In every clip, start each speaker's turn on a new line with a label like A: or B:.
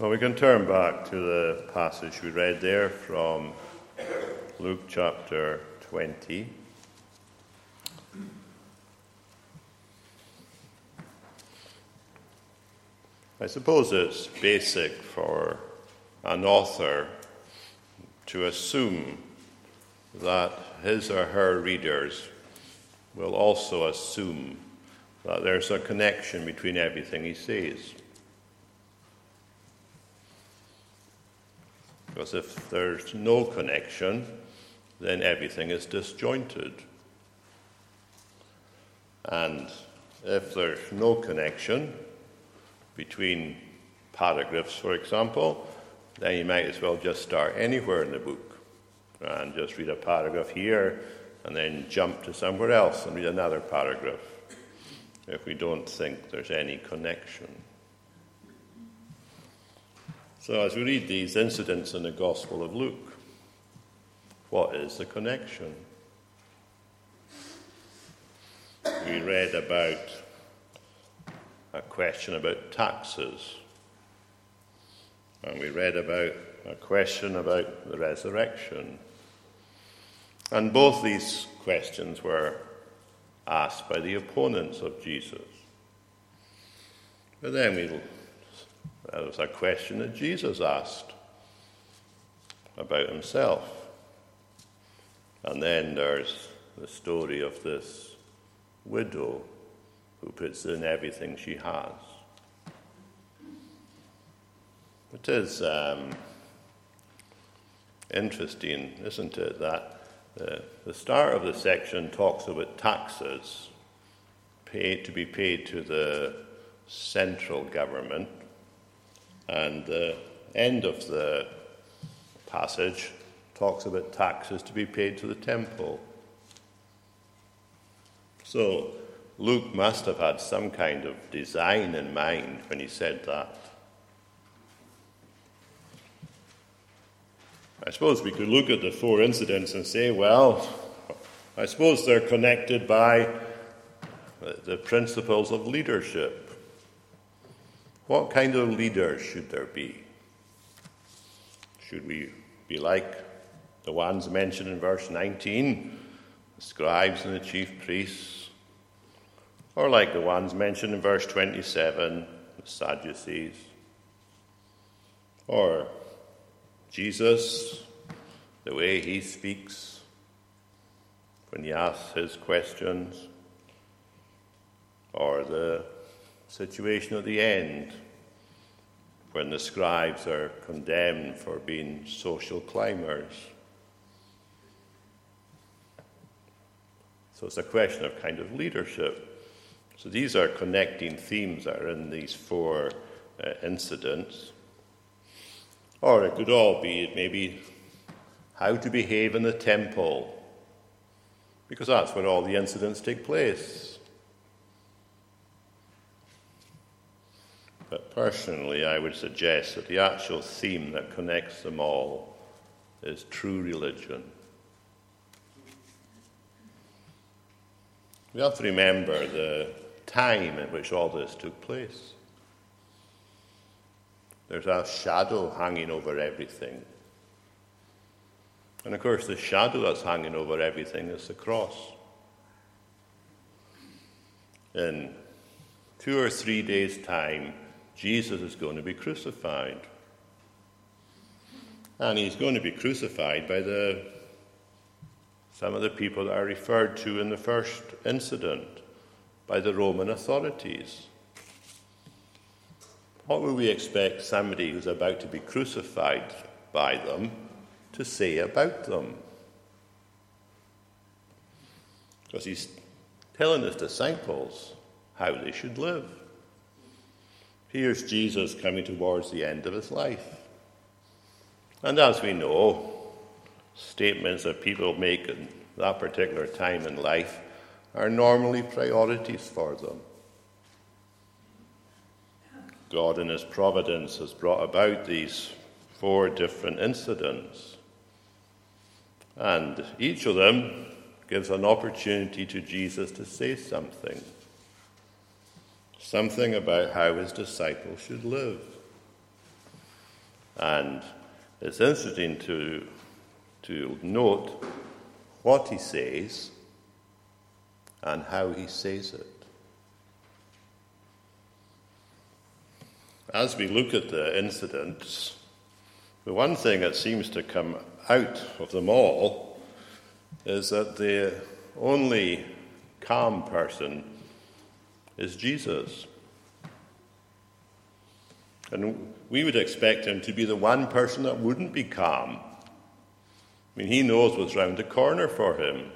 A: Well, we can turn back to the passage we read there from Luke chapter 20. I suppose it's basic for an author to assume that his or her readers will also assume that there's a connection between everything he says. Because if there's no connection, then everything is disjointed. And if there's no connection between paragraphs, for example, then you might as well just start anywhere in the book and just read a paragraph here and then jump to somewhere else and read another paragraph if we don't think there's any connection. So, as we read these incidents in the Gospel of Luke, what is the connection? We read about a question about taxes, and we read about a question about the resurrection. And both these questions were asked by the opponents of Jesus. But then we, there was a question that Jesus asked about himself. And then there's the story of this widow who puts in everything she has. It is um, interesting, isn't it, that uh, the start of the section talks about taxes paid to be paid to the central government, and the end of the passage talks about taxes to be paid to the temple. So Luke must have had some kind of design in mind when he said that. I suppose we could look at the four incidents and say, well, I suppose they're connected by the principles of leadership. What kind of leaders should there be? Should we be like the ones mentioned in verse 19, the scribes and the chief priests? Or like the ones mentioned in verse 27, the Sadducees? Or Jesus, the way he speaks when he asks his questions, or the situation at the end when the scribes are condemned for being social climbers. So it's a question of kind of leadership. So these are connecting themes that are in these four uh, incidents. Or it could all be it maybe how to behave in the temple, because that's where all the incidents take place. But personally, I would suggest that the actual theme that connects them all is true religion. We have to remember the time in which all this took place. There's a shadow hanging over everything. And of course, the shadow that's hanging over everything is the cross. In two or three days' time, Jesus is going to be crucified. And he's going to be crucified by the, some of the people that are referred to in the first incident, by the Roman authorities. What would we expect somebody who's about to be crucified by them to say about them? Because he's telling his disciples how they should live. Here's Jesus coming towards the end of his life. And as we know, statements that people make in that particular time in life are normally priorities for them. God, in His providence, has brought about these four different incidents. And each of them gives an opportunity to Jesus to say something. Something about how his disciples should live. And it's interesting to, to note what he says and how he says it. As we look at the incidents, the one thing that seems to come out of them all is that the only calm person is Jesus. And we would expect him to be the one person that wouldn't be calm. I mean, he knows what's round the corner for him.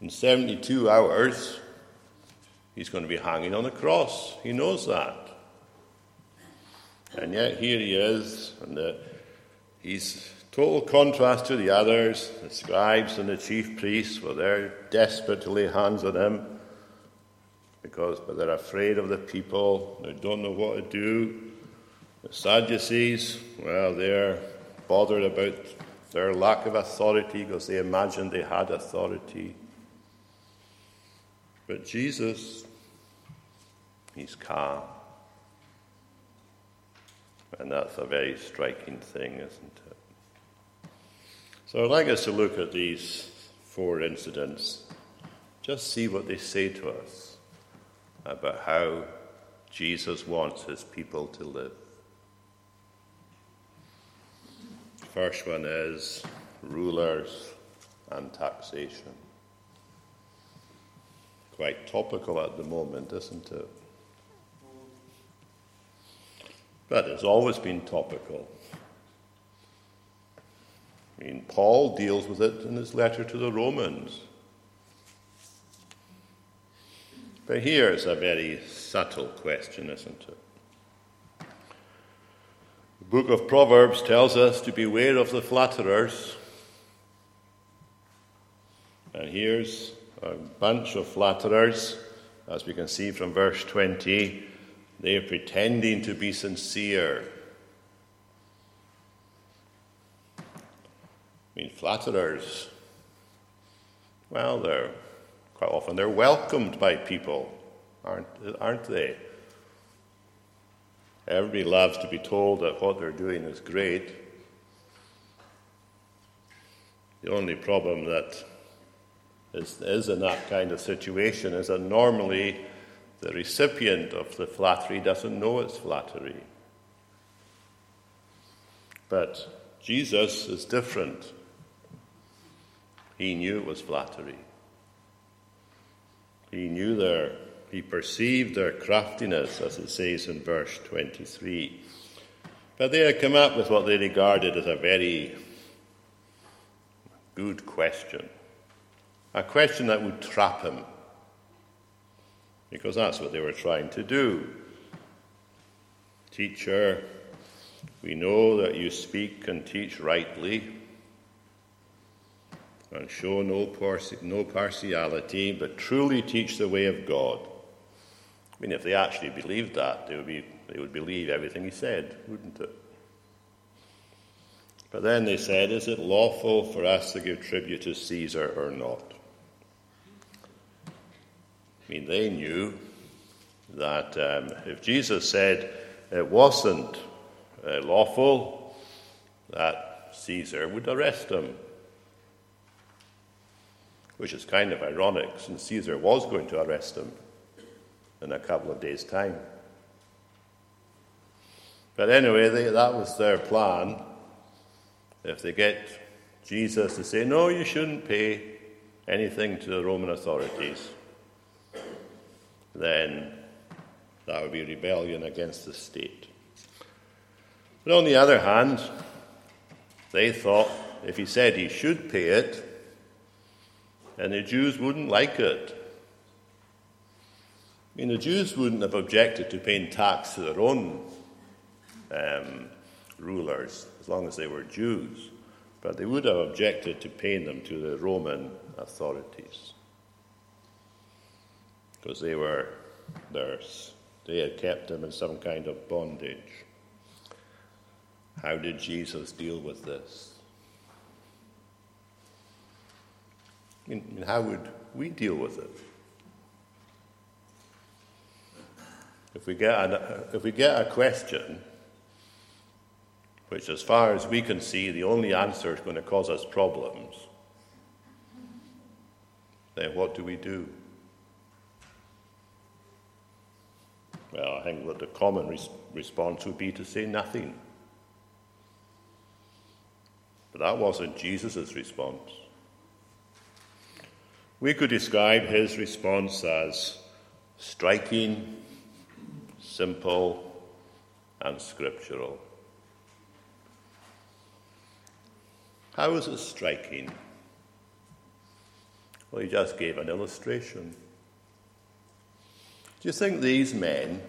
A: In 72 hours, he's going to be hanging on the cross. He knows that. And yet here he is, and the, he's total contrast to the others, the scribes and the chief priests, well, they're desperate to lay hands on him because but they're afraid of the people, they don't know what to do. The Sadducees, well, they're bothered about their lack of authority because they imagined they had authority. But Jesus, he's calm. And that's a very striking thing, isn't it? So I'd like us to look at these four incidents, just see what they say to us about how Jesus wants his people to live. First one is rulers and taxation. Quite topical at the moment, isn't it? But it's always been topical. I mean, Paul deals with it in his letter to the Romans. But here is a very subtle question, isn't it? The book of Proverbs tells us to beware of the flatterers. And here's a bunch of flatterers, as we can see from verse 20. They're pretending to be sincere. I mean, flatterers, well, they're quite often they're welcomed by people, aren't, aren't they? Everybody loves to be told that what they're doing is great. The only problem that is, is in that kind of situation is that normally the recipient of the flattery doesn't know it's flattery. But Jesus is different. He knew it was flattery. He knew their, he perceived their craftiness, as it says in verse 23. But they had come up with what they regarded as a very good question, a question that would trap him because that's what they were trying to do. Teacher, we know that you speak and teach rightly and show no, no partiality, but truly teach the way of God. I mean, if they actually believed that, they would, be, they would believe everything he said, wouldn't it? But then they said, Is it lawful for us to give tribute to Caesar or not? I mean, they knew that um, if Jesus said it wasn't uh, lawful, that Caesar would arrest him. Which is kind of ironic, since Caesar was going to arrest him in a couple of days' time. But anyway, they, that was their plan. If they get Jesus to say, no, you shouldn't pay anything to the Roman authorities, then that would be rebellion against the state. But on the other hand, they thought if he said he should pay it, then the Jews wouldn't like it. I mean, the Jews wouldn't have objected to paying tax to their own um, rulers as long as they were Jews, but they would have objected to paying them to the Roman authorities because they were theirs. They had kept them in some kind of bondage. How did Jesus deal with this? I mean, how would we deal with it? If we get a, if we get a question which, as far as we can see, the only answer is going to cause us problems, then what do we do? Well, I think that the common res- response would be to say nothing. But that wasn't Jesus' response. We could describe his response as striking, simple, and scriptural. How is it striking? Well, he just gave an illustration. Do you think these men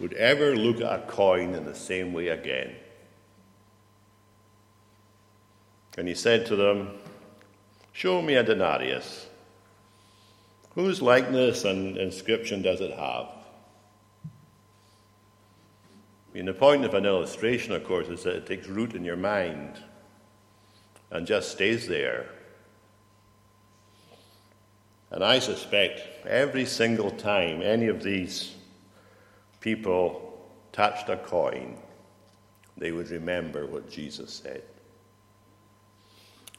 A: would ever look at a coin in the same way again? And he said to them, Show me a denarius. Whose likeness and inscription does it have? I mean, the point of an illustration, of course, is that it takes root in your mind and just stays there. And I suspect every single time any of these people touched a coin, they would remember what Jesus said.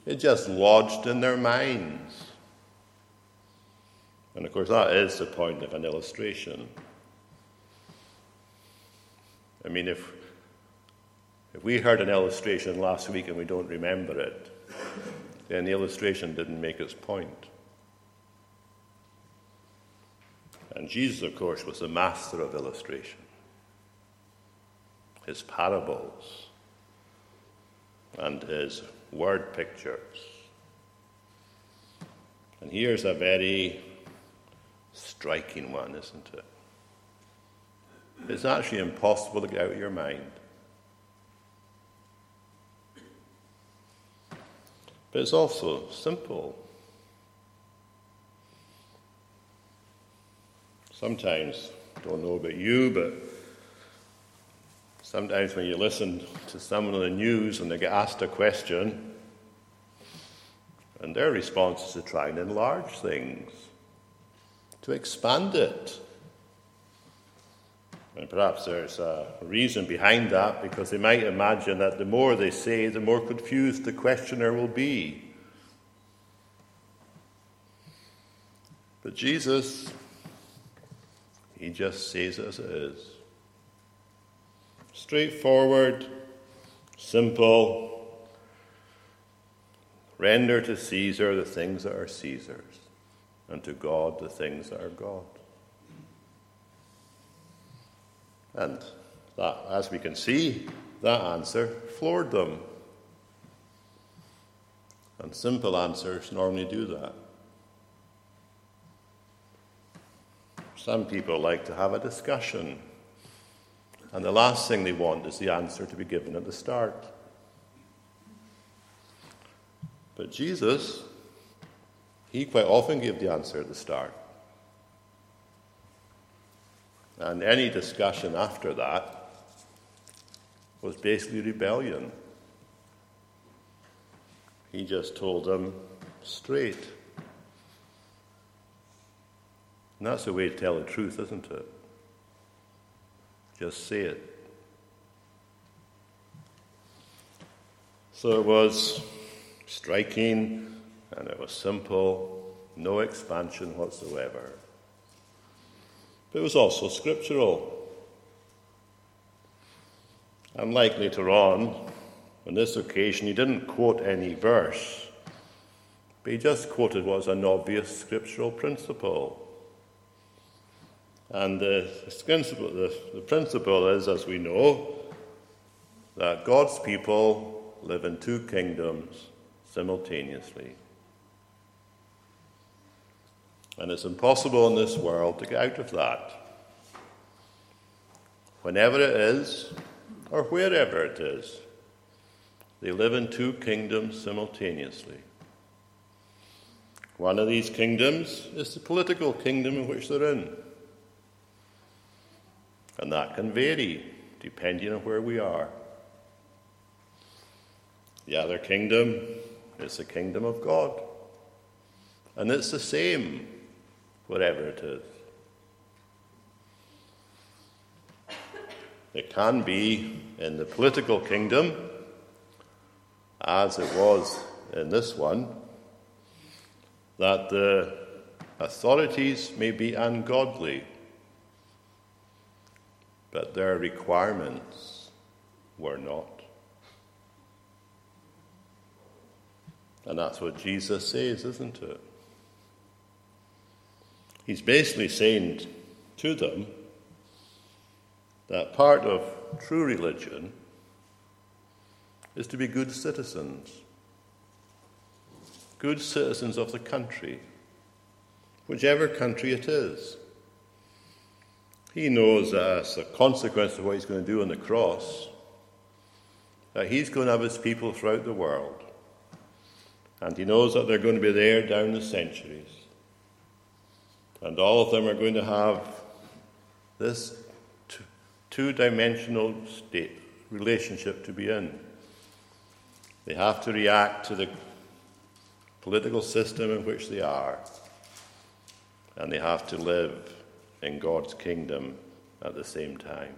A: It just lodged in their minds. And of course, that is the point of an illustration. I mean, if, if we heard an illustration last week and we don't remember it, then the illustration didn't make its point. And Jesus, of course, was the master of illustration. His parables and his word pictures. And here's a very striking one, isn't it? It's actually impossible to get out of your mind. But it's also simple. Sometimes, don't know about you, but sometimes when you listen to someone on the news and they get asked a question, and their response is to try and enlarge things, to expand it. And perhaps there's a reason behind that because they might imagine that the more they say, the more confused the questioner will be. But Jesus, he just says it as it is. Straightforward, simple. Render to Caesar the things that are Caesar's, and to God the things that are God. And that, as we can see, that answer floored them. And simple answers normally do that. Some people like to have a discussion, and the last thing they want is the answer to be given at the start. But Jesus, he quite often gave the answer at the start. And any discussion after that was basically rebellion. He just told them straight. And that's the way to tell the truth, isn't it? Just see it. So it was striking and it was simple, no expansion whatsoever. But it was also scriptural. Unlike later on, on this occasion, he didn't quote any verse, but he just quoted what was an obvious scriptural principle. And the, principle, the, the principle is, as we know, that God's people live in two kingdoms simultaneously. And it's impossible in this world to get out of that. Whenever it is, or wherever it is, they live in two kingdoms simultaneously. One of these kingdoms is the political kingdom in which they're in. And that can vary depending on where we are. The other kingdom is the kingdom of God. And it's the same whatever it is. It can be in the political kingdom, as it was in this one, that the authorities may be ungodly, but their requirements were not. And that's what Jesus says, isn't it? He's basically saying to them that part of true religion is to be good citizens, good citizens of the country, whichever country it is. He knows as a consequence of what he's going to do on the cross, that he's going to have his people throughout the world. And he knows that they're going to be there down the centuries. And all of them are going to have this two dimensional state relationship to be in. They have to react to the political system in which they are, and they have to live in God's kingdom at the same time.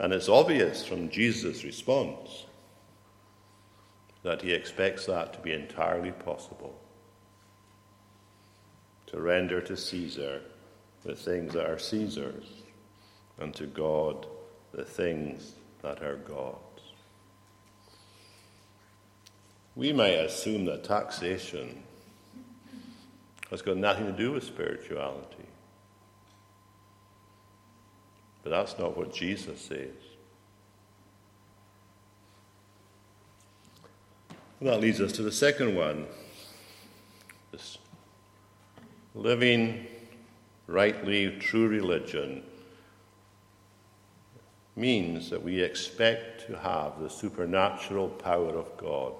A: And it's obvious from Jesus' response that he expects that to be entirely possible. To render to Caesar the things that are Caesar's, and to God the things that are God's. We might assume that taxation has got nothing to do with spirituality. But that's not what Jesus says. And that leads us to the second one this living rightly true religion means that we expect to have the supernatural power of God.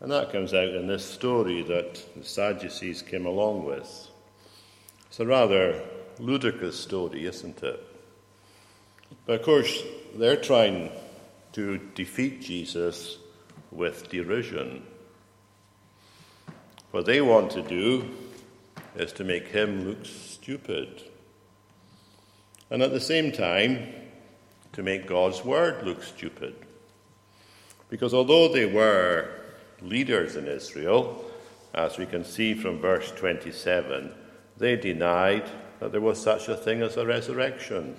A: And that comes out in this story that the Sadducees came along with. It's a rather ludicrous story, isn't it? But of course, they're trying to defeat Jesus with derision. What they want to do is to make him look stupid. And at the same time, to make God's word look stupid. Because although they were leaders in Israel, as we can see from verse 27, they denied that there was such a thing as a resurrection.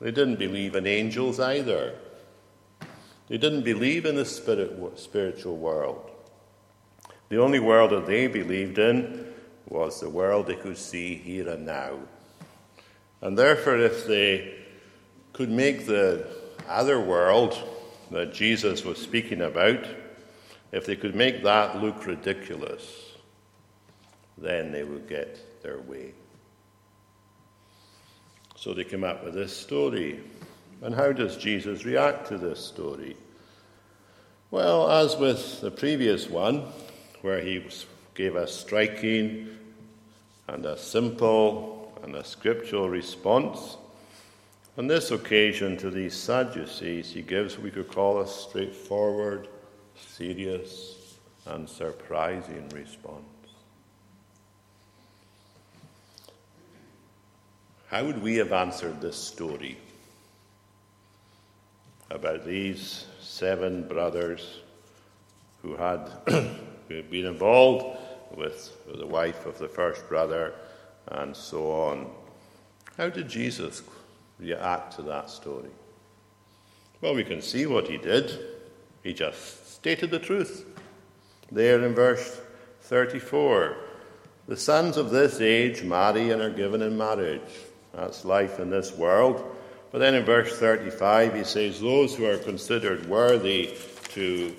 A: They didn't believe in angels either. They didn't believe in the spirit, spiritual world. The only world that they believed in was the world they could see here and now. And therefore, if they could make the other world that Jesus was speaking about, if they could make that look ridiculous, then they would get their way. So they came up with this story. And how does Jesus react to this story? Well, as with the previous one, where he gave a striking and a simple and a scriptural response, on this occasion to these Sadducees, he gives what we could call a straightforward, serious, and surprising response. How would we have answered this story about these seven brothers who had been involved with the wife of the first brother and so on? How did Jesus react to that story? Well, we can see what he did. He just stated the truth. There in verse 34 the sons of this age marry and are given in marriage that's life in this world. But then in verse 35, he says, Those who are considered worthy to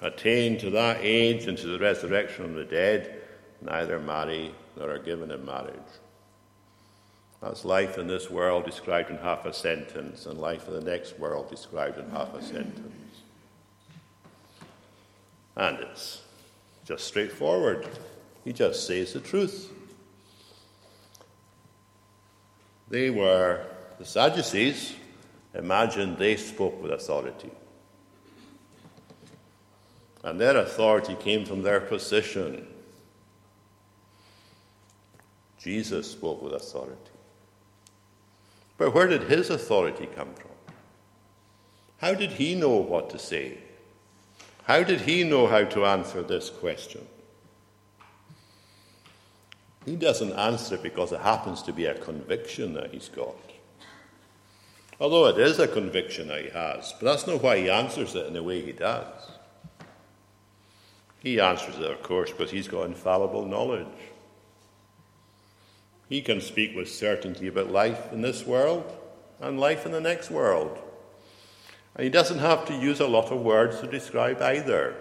A: attain to that age and to the resurrection of the dead neither marry nor are given in marriage. That's life in this world described in half a sentence, and life in the next world described in half a sentence. And it's just straightforward. He just says the truth. They were, the Sadducees imagined they spoke with authority. And their authority came from their position. Jesus spoke with authority. But where did his authority come from? How did he know what to say? How did he know how to answer this question? He doesn't answer it because it happens to be a conviction that he's got. Although it is a conviction that he has, but that's not why he answers it in the way he does. He answers it, of course, because he's got infallible knowledge. He can speak with certainty about life in this world and life in the next world. And he doesn't have to use a lot of words to describe either.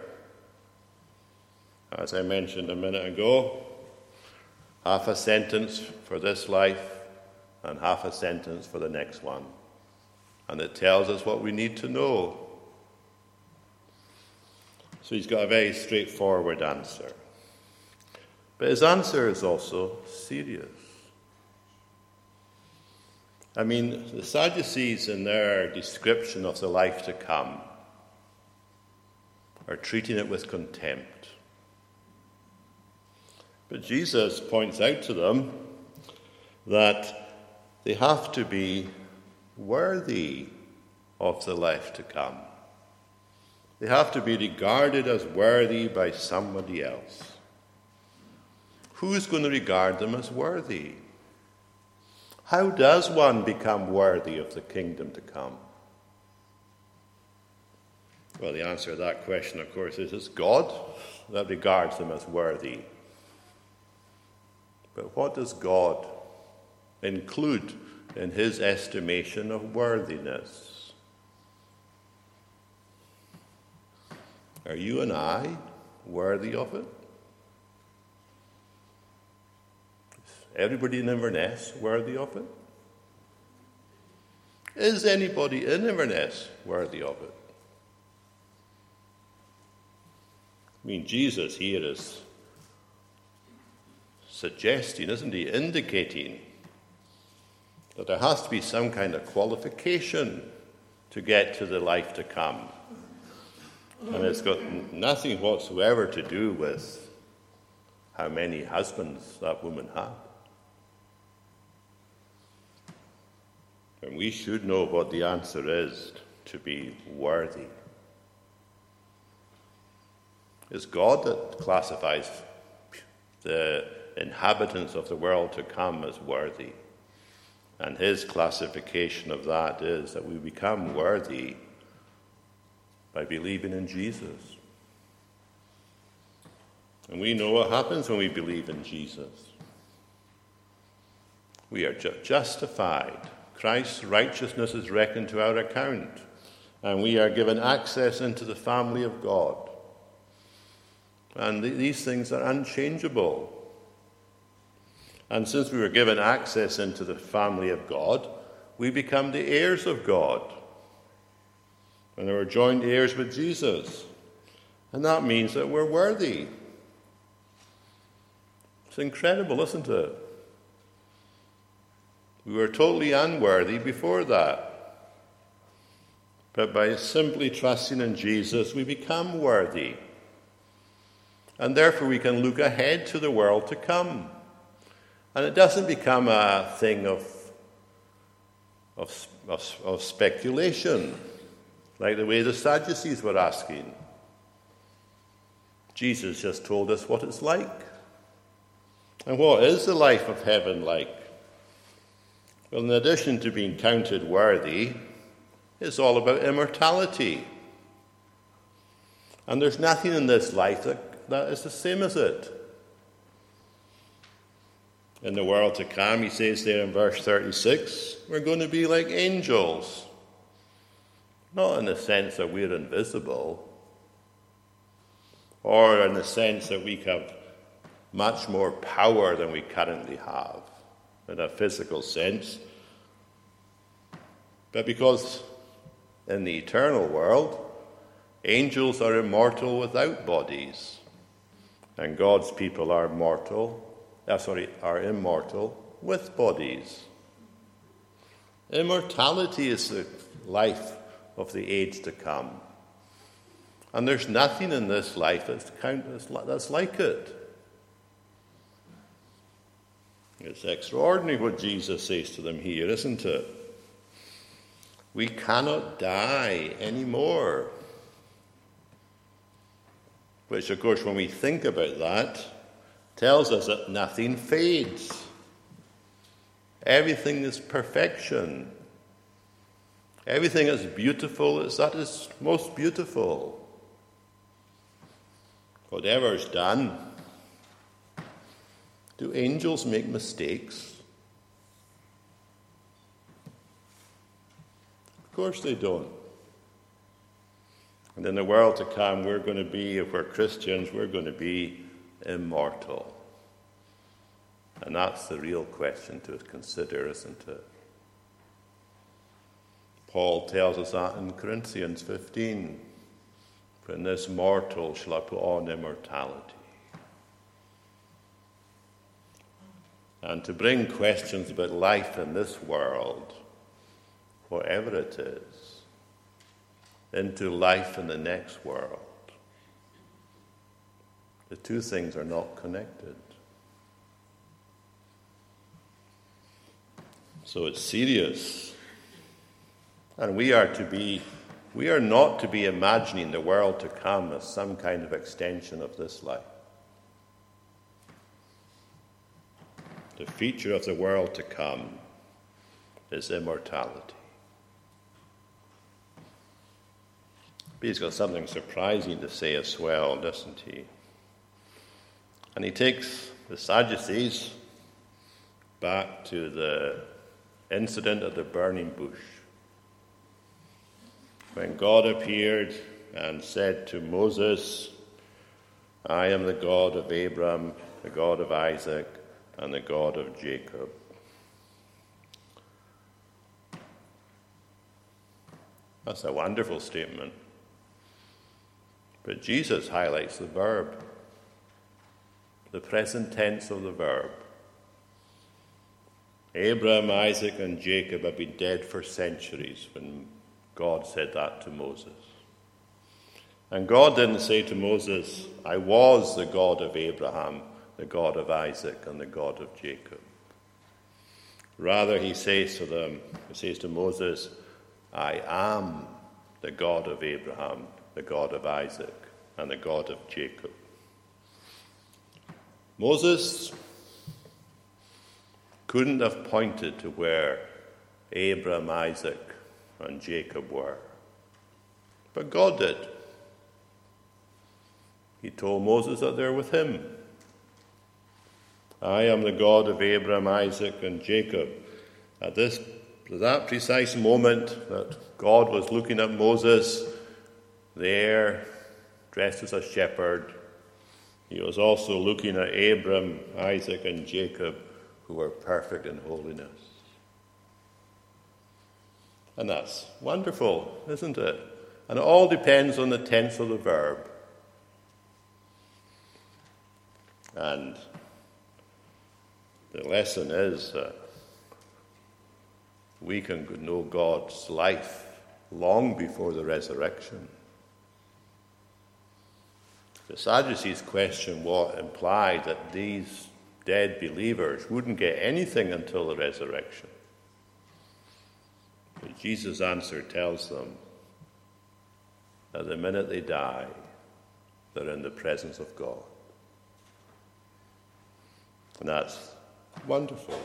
A: As I mentioned a minute ago, half a sentence for this life and half a sentence for the next one. And it tells us what we need to know. So he's got a very straightforward answer. But his answer is also serious. I mean, the Sadducees, in their description of the life to come, are treating it with contempt. But Jesus points out to them that they have to be worthy of the life to come. They have to be regarded as worthy by somebody else. Who's going to regard them as worthy? How does one become worthy of the kingdom to come? Well, the answer to that question, of course, is it's God that regards them as worthy but what does God include in his estimation of worthiness? Are you and I worthy of it? Is everybody in Inverness worthy of it? Is anybody in Inverness worthy of it? I mean, Jesus here is suggesting, isn't he? Indicating that there has to be some kind of qualification to get to the life to come. And it's got nothing whatsoever to do with how many husbands that woman had. And we should know what the answer is to be worthy. It's God that classifies the inhabitants of the world to come as worthy. And his classification of that is that we become worthy by believing in Jesus. And we know what happens when we believe in Jesus. We are ju- justified. Christ's righteousness is reckoned to our account. And we are given access into the family of God. And th- these things are unchangeable. And since we were given access into the family of God, we become the heirs of God. And we're joined heirs with Jesus. And that means that we're worthy. It's incredible, isn't it? We were totally unworthy before that. But by simply trusting in Jesus, we become worthy. And therefore, we can look ahead to the world to come. And it doesn't become a thing of, of, of, of speculation, like the way the Sadducees were asking. Jesus just told us what it's like. And what is the life of heaven like? Well, in addition to being counted worthy, it's all about immortality. And there's nothing in this life that, that is the same as it in the world to come, he says there in verse 36, we're going to be like angels. Not in the sense that we're invisible, or in the sense that we have much more power than we currently have in a physical sense, but because in the eternal world, angels are immortal without bodies, and God's people are mortal uh, sorry, are immortal with bodies. Immortality is the life of the age to come. And there's nothing in this life that's, that's like it. It's extraordinary what Jesus says to them here, isn't it? We cannot die anymore. Which, of course, when we think about that, tells us that nothing fades. Everything is perfection. Everything is beautiful as that is most beautiful. Whatever is done, do angels make mistakes? Of course they don't. And in the world to come, we're going to be, if we're Christians, we're going to be immortal. And that's the real question to consider, isn't it? Paul tells us that in Corinthians 15. For in this mortal shall I put on immortality. And to bring questions about life in this world, whatever it is, into life in the next world, the two things are not connected. So it's serious. And we are to be, we are not to be imagining the world to come as some kind of extension of this life. The feature of the world to come is immortality. he's got something surprising to say as well, doesn't he? And he takes the Sadducees back to the incident of the burning bush. When God appeared and said to Moses, I am the God of Abraham, the God of Isaac, and the God of Jacob. That's a wonderful statement. But Jesus highlights the verb, the present tense of the verb. Abraham, Isaac, and Jacob have been dead for centuries when God said that to Moses. And God didn't say to Moses, I was the God of Abraham, the God of Isaac, and the God of Jacob. Rather, he says to them, he says to Moses, I am the God of Abraham, the God of Isaac, and the God of Jacob. Moses couldn't have pointed to where Abraham, Isaac, and Jacob were. But God did. He told Moses that they're with him. I am the God of Abraham, Isaac, and Jacob. At this, that precise moment that God was looking at Moses, there, dressed as a shepherd, he was also looking at Abraham, Isaac, and Jacob, who were perfect in holiness. And that's wonderful, isn't it? And it all depends on the tense of the verb. And the lesson is that we can know God's life long before the resurrection. The Sadducees' question what implied that these dead believers wouldn't get anything until the resurrection. But Jesus' answer tells them that the minute they die, they're in the presence of God. And that's wonderful.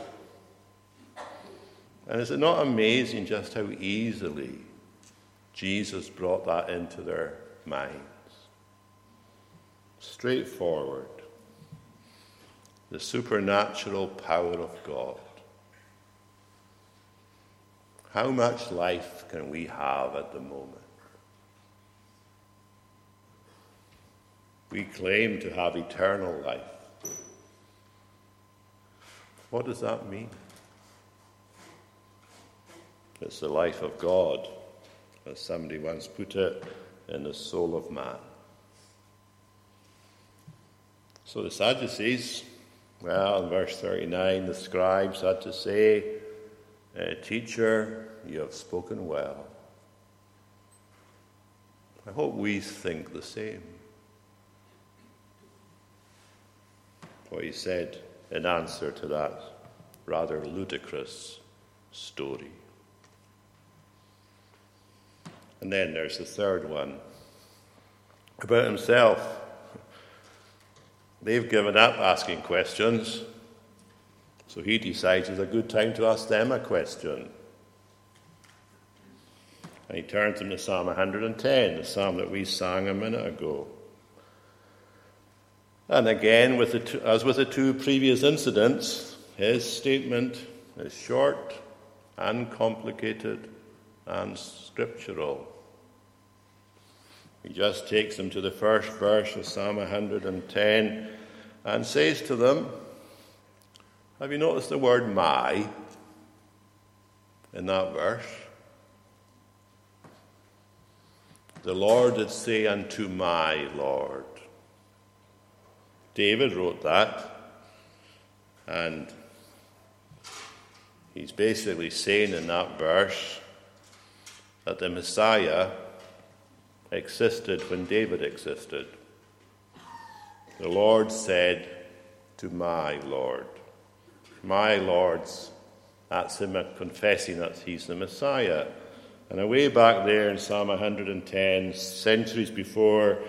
A: And is it not amazing just how easily Jesus brought that into their minds? Straightforward. The supernatural power of God. How much life can we have at the moment? We claim to have eternal life. What does that mean? It's the life of God, as somebody once put it, in the soul of man. So the Sadducees, well, in verse 39, the scribes had to say, uh, Teacher, you have spoken well. I hope we think the same. What he said in answer to that rather ludicrous story. And then there's the third one about himself. They've given up asking questions, so he decides it's a good time to ask them a question. And he turns them to Psalm 110, the psalm that we sang a minute ago. And again, with the two, as with the two previous incidents, his statement is short, uncomplicated, and scriptural. He just takes them to the first verse of Psalm 110 and says to them, Have you noticed the word my in that verse? The Lord did say unto my Lord. David wrote that, and he's basically saying in that verse that the Messiah existed when David existed. The Lord said to my Lord, My Lord's, that's him confessing that he's the Messiah. And away back there in Psalm 110, centuries before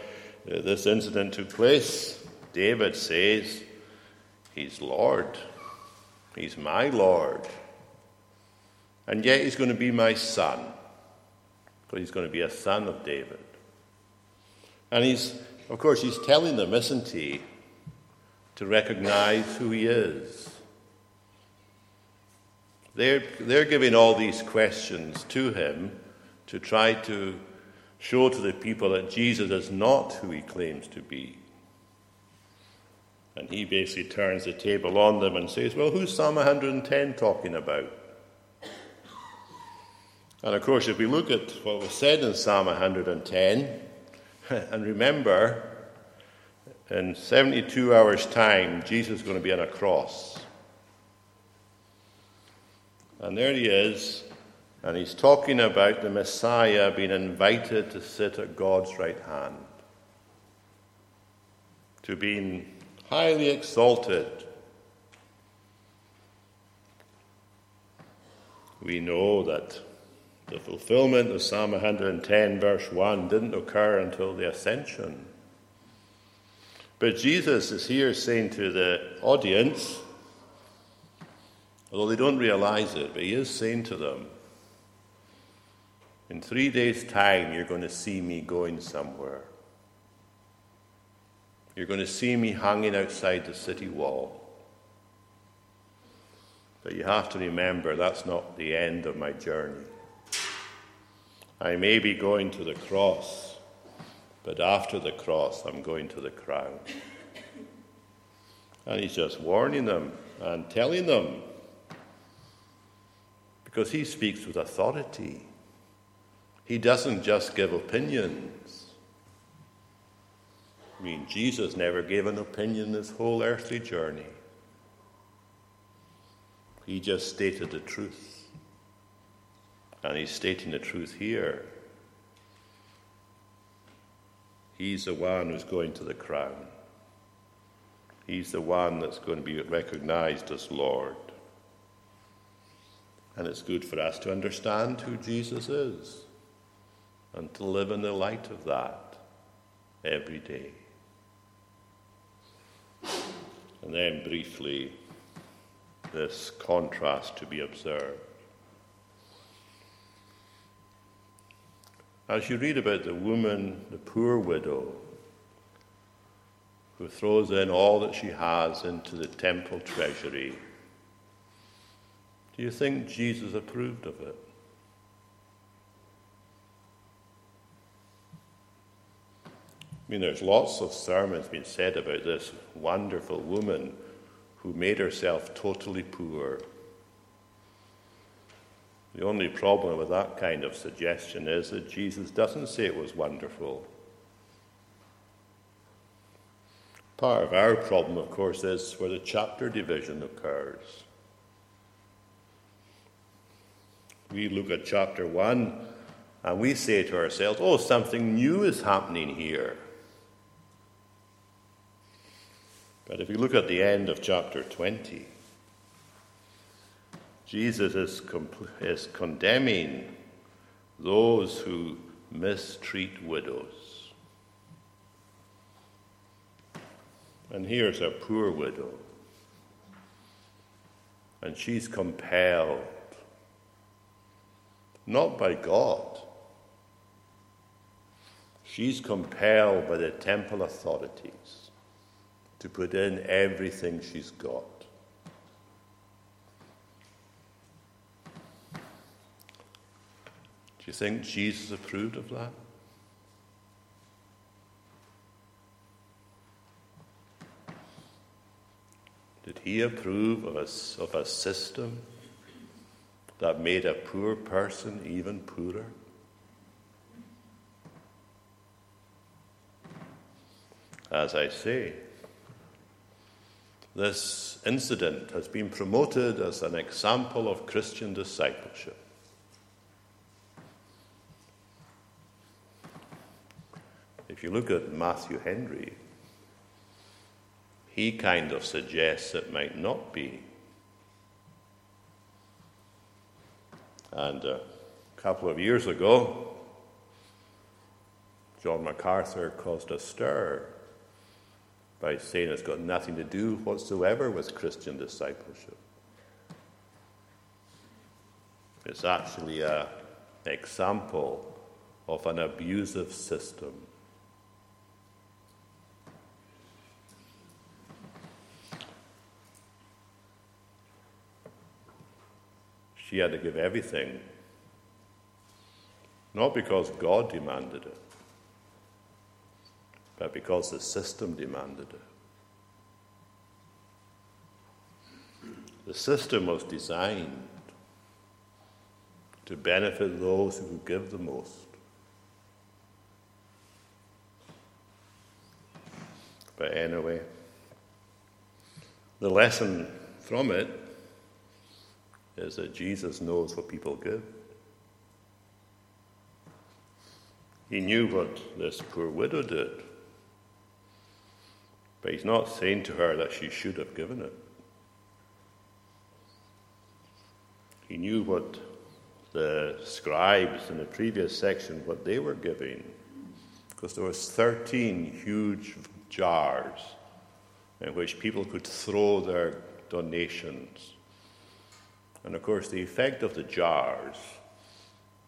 A: uh, this incident took place, David says, He's Lord. He's my Lord. And yet he's going to be my son. Because he's going to be a son of David. And he's, of course, he's telling them, isn't he, to recognize who he is. They're, they're giving all these questions to him to try to show to the people that Jesus is not who he claims to be. And he basically turns the table on them and says, Well, who's Psalm 110 talking about? And of course, if we look at what was said in Psalm 110, and remember, in 72 hours' time, Jesus is going to be on a cross. And there he is, and he's talking about the Messiah being invited to sit at God's right hand, to being highly exalted. We know that the fulfillment of Psalm 110, verse 1, didn't occur until the ascension. But Jesus is here saying to the audience, although they don't realize it, but he is saying to them, in three days' time, you're going to see me going somewhere. You're going to see me hanging outside the city wall. But you have to remember that's not the end of my journey. I may be going to the cross, but after the cross, I'm going to the crown. And he's just warning them and telling them because he speaks with authority. He doesn't just give opinions. I mean, Jesus never gave an opinion this whole earthly journey. He just stated the truth. And he's stating the truth here. He's the one who's going to the crown. He's the one that's going to be recognized as Lord. And it's good for us to understand who Jesus is and to live in the light of that every day. And then briefly, this contrast to be observed. As you read about the woman, the poor widow, who throws in all that she has into the temple treasury do you think Jesus approved of it? I mean, there's lots of sermons being said about this wonderful woman who made herself totally poor. The only problem with that kind of suggestion is that Jesus doesn't say it was wonderful. Part of our problem, of course, is where the chapter division occurs. we look at chapter 1 and we say to ourselves, oh, something new is happening here. But if you look at the end of chapter 20, Jesus is, is condemning those who mistreat widows. And here's a poor widow. And she's compelled, not by God, she's compelled by the temple authorities to put in everything she's got. Do you think Jesus approved of that? Did he approve of a, of a system that made a poor person even poorer? As I say, this incident has been promoted as an example of Christian discipleship. If you look at Matthew Henry, he kind of suggests it might not be. And a couple of years ago, John MacArthur caused a stir by saying it's got nothing to do whatsoever with Christian discipleship. It's actually an example of an abusive system. She had to give everything, not because God demanded it, but because the system demanded it. The system was designed to benefit those who give the most. But anyway, the lesson from it is that Jesus knows what people give. He knew what this poor widow did, but he's not saying to her that she should have given it. He knew what the scribes in the previous section what they were giving because there was 13 huge jars in which people could throw their donations and of course, the effect of the jars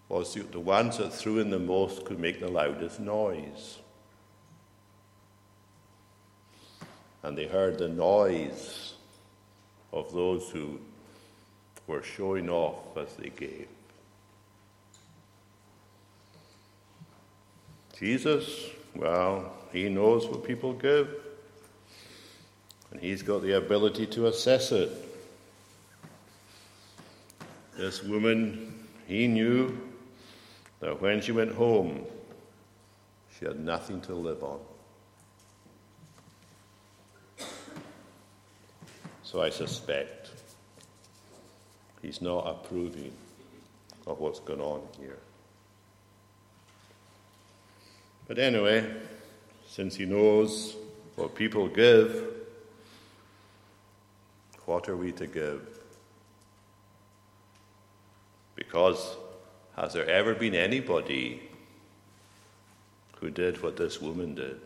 A: was that the ones that threw in the most could make the loudest noise. And they heard the noise of those who were showing off as they gave. Jesus, well, he knows what people give, and he's got the ability to assess it. This woman, he knew that when she went home, she had nothing to live on. So I suspect he's not approving of what's going on here. But anyway, since he knows what people give, what are we to give? Because has there ever been anybody who did what this woman did?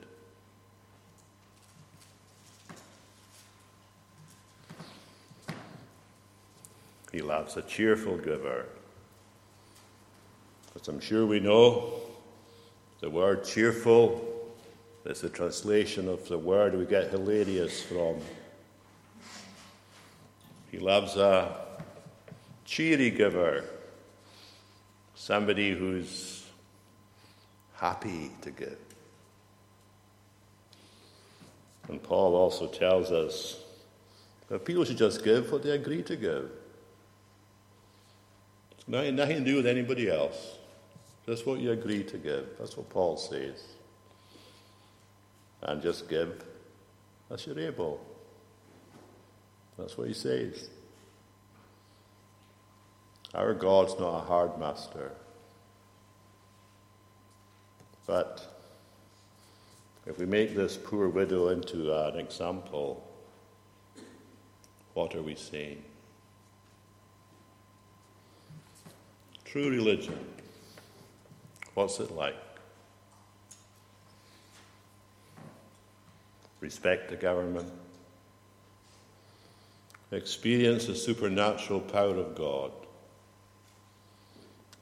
A: He loves a cheerful giver. As I'm sure we know, the word cheerful is the translation of the word we get hilarious from. He loves a cheery giver somebody who's happy to give. And Paul also tells us that people should just give what they agree to give. Nothing, nothing to do with anybody else. Just what you agree to give. That's what Paul says. And just give as you're able. That's what he says. Our God's not a hard master. But if we make this poor widow into an example, what are we saying? True religion. What's it like? Respect the government. Experience the supernatural power of God.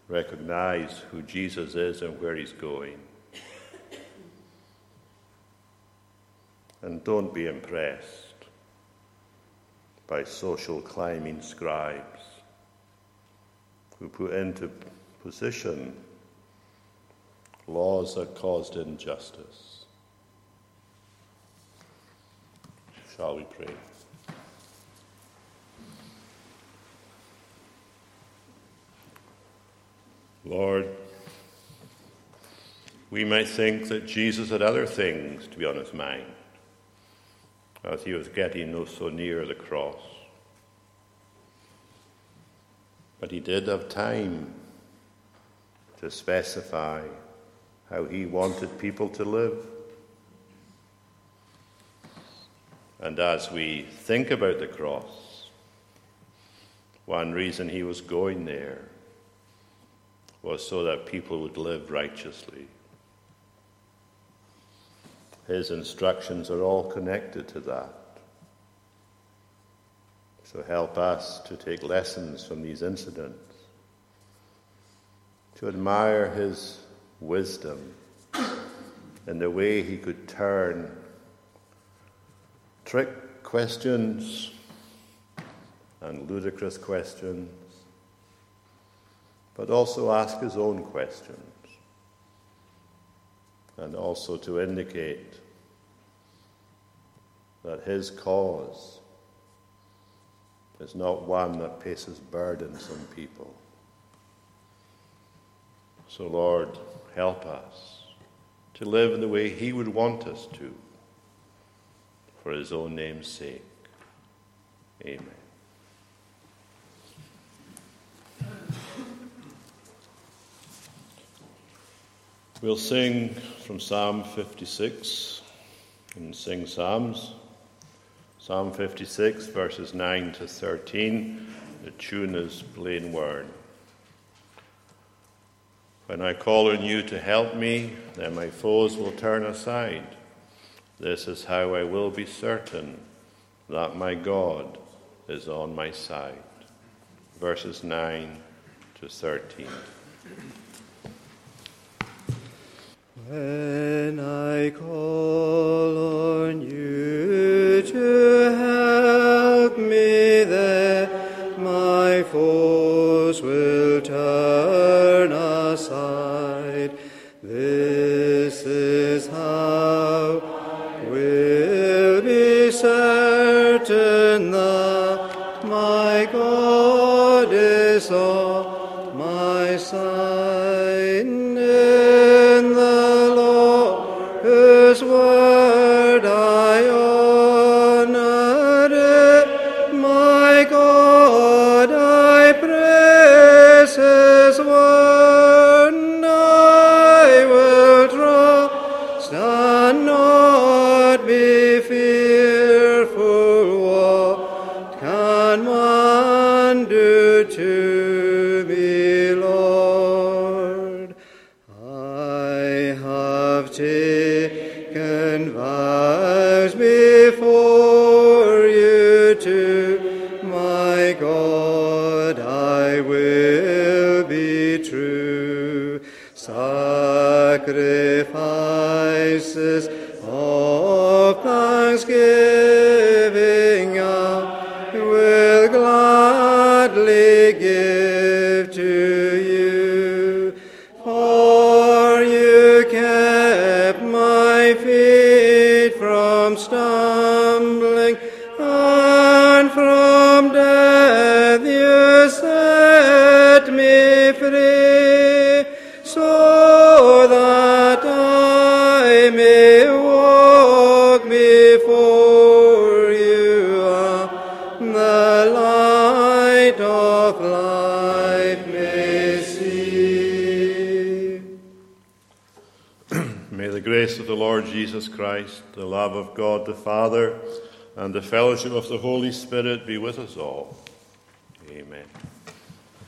A: Recognize who Jesus is and where he's going. And don't be impressed by social climbing scribes who put into position laws that caused injustice. Shall we pray? Lord, we might think that Jesus had other things to be on his mind as he was getting no so near the cross. But he did have time to specify how he wanted people to live. And as we think about the cross, one reason he was going there was so that people would live righteously. His instructions are all connected to that. So help us to take lessons from these incidents, to admire his wisdom in the way he could turn trick questions and ludicrous questions, but also ask his own questions, and also to indicate that his cause is not one that places burdens on people. So, Lord, help us to live in the way He would want us to, for His own name's sake. Amen. We'll sing from Psalm 56 and sing Psalms. Psalm 56, verses 9 to 13. The tune is Plain Word. When I call on you to help me, then my foes will turn aside. This is how I will be certain that my God is on my side. Verses 9 to 13.
B: When I call on you to help me, then trust the
A: love of God the Father, and the fellowship of the Holy Spirit be with us all.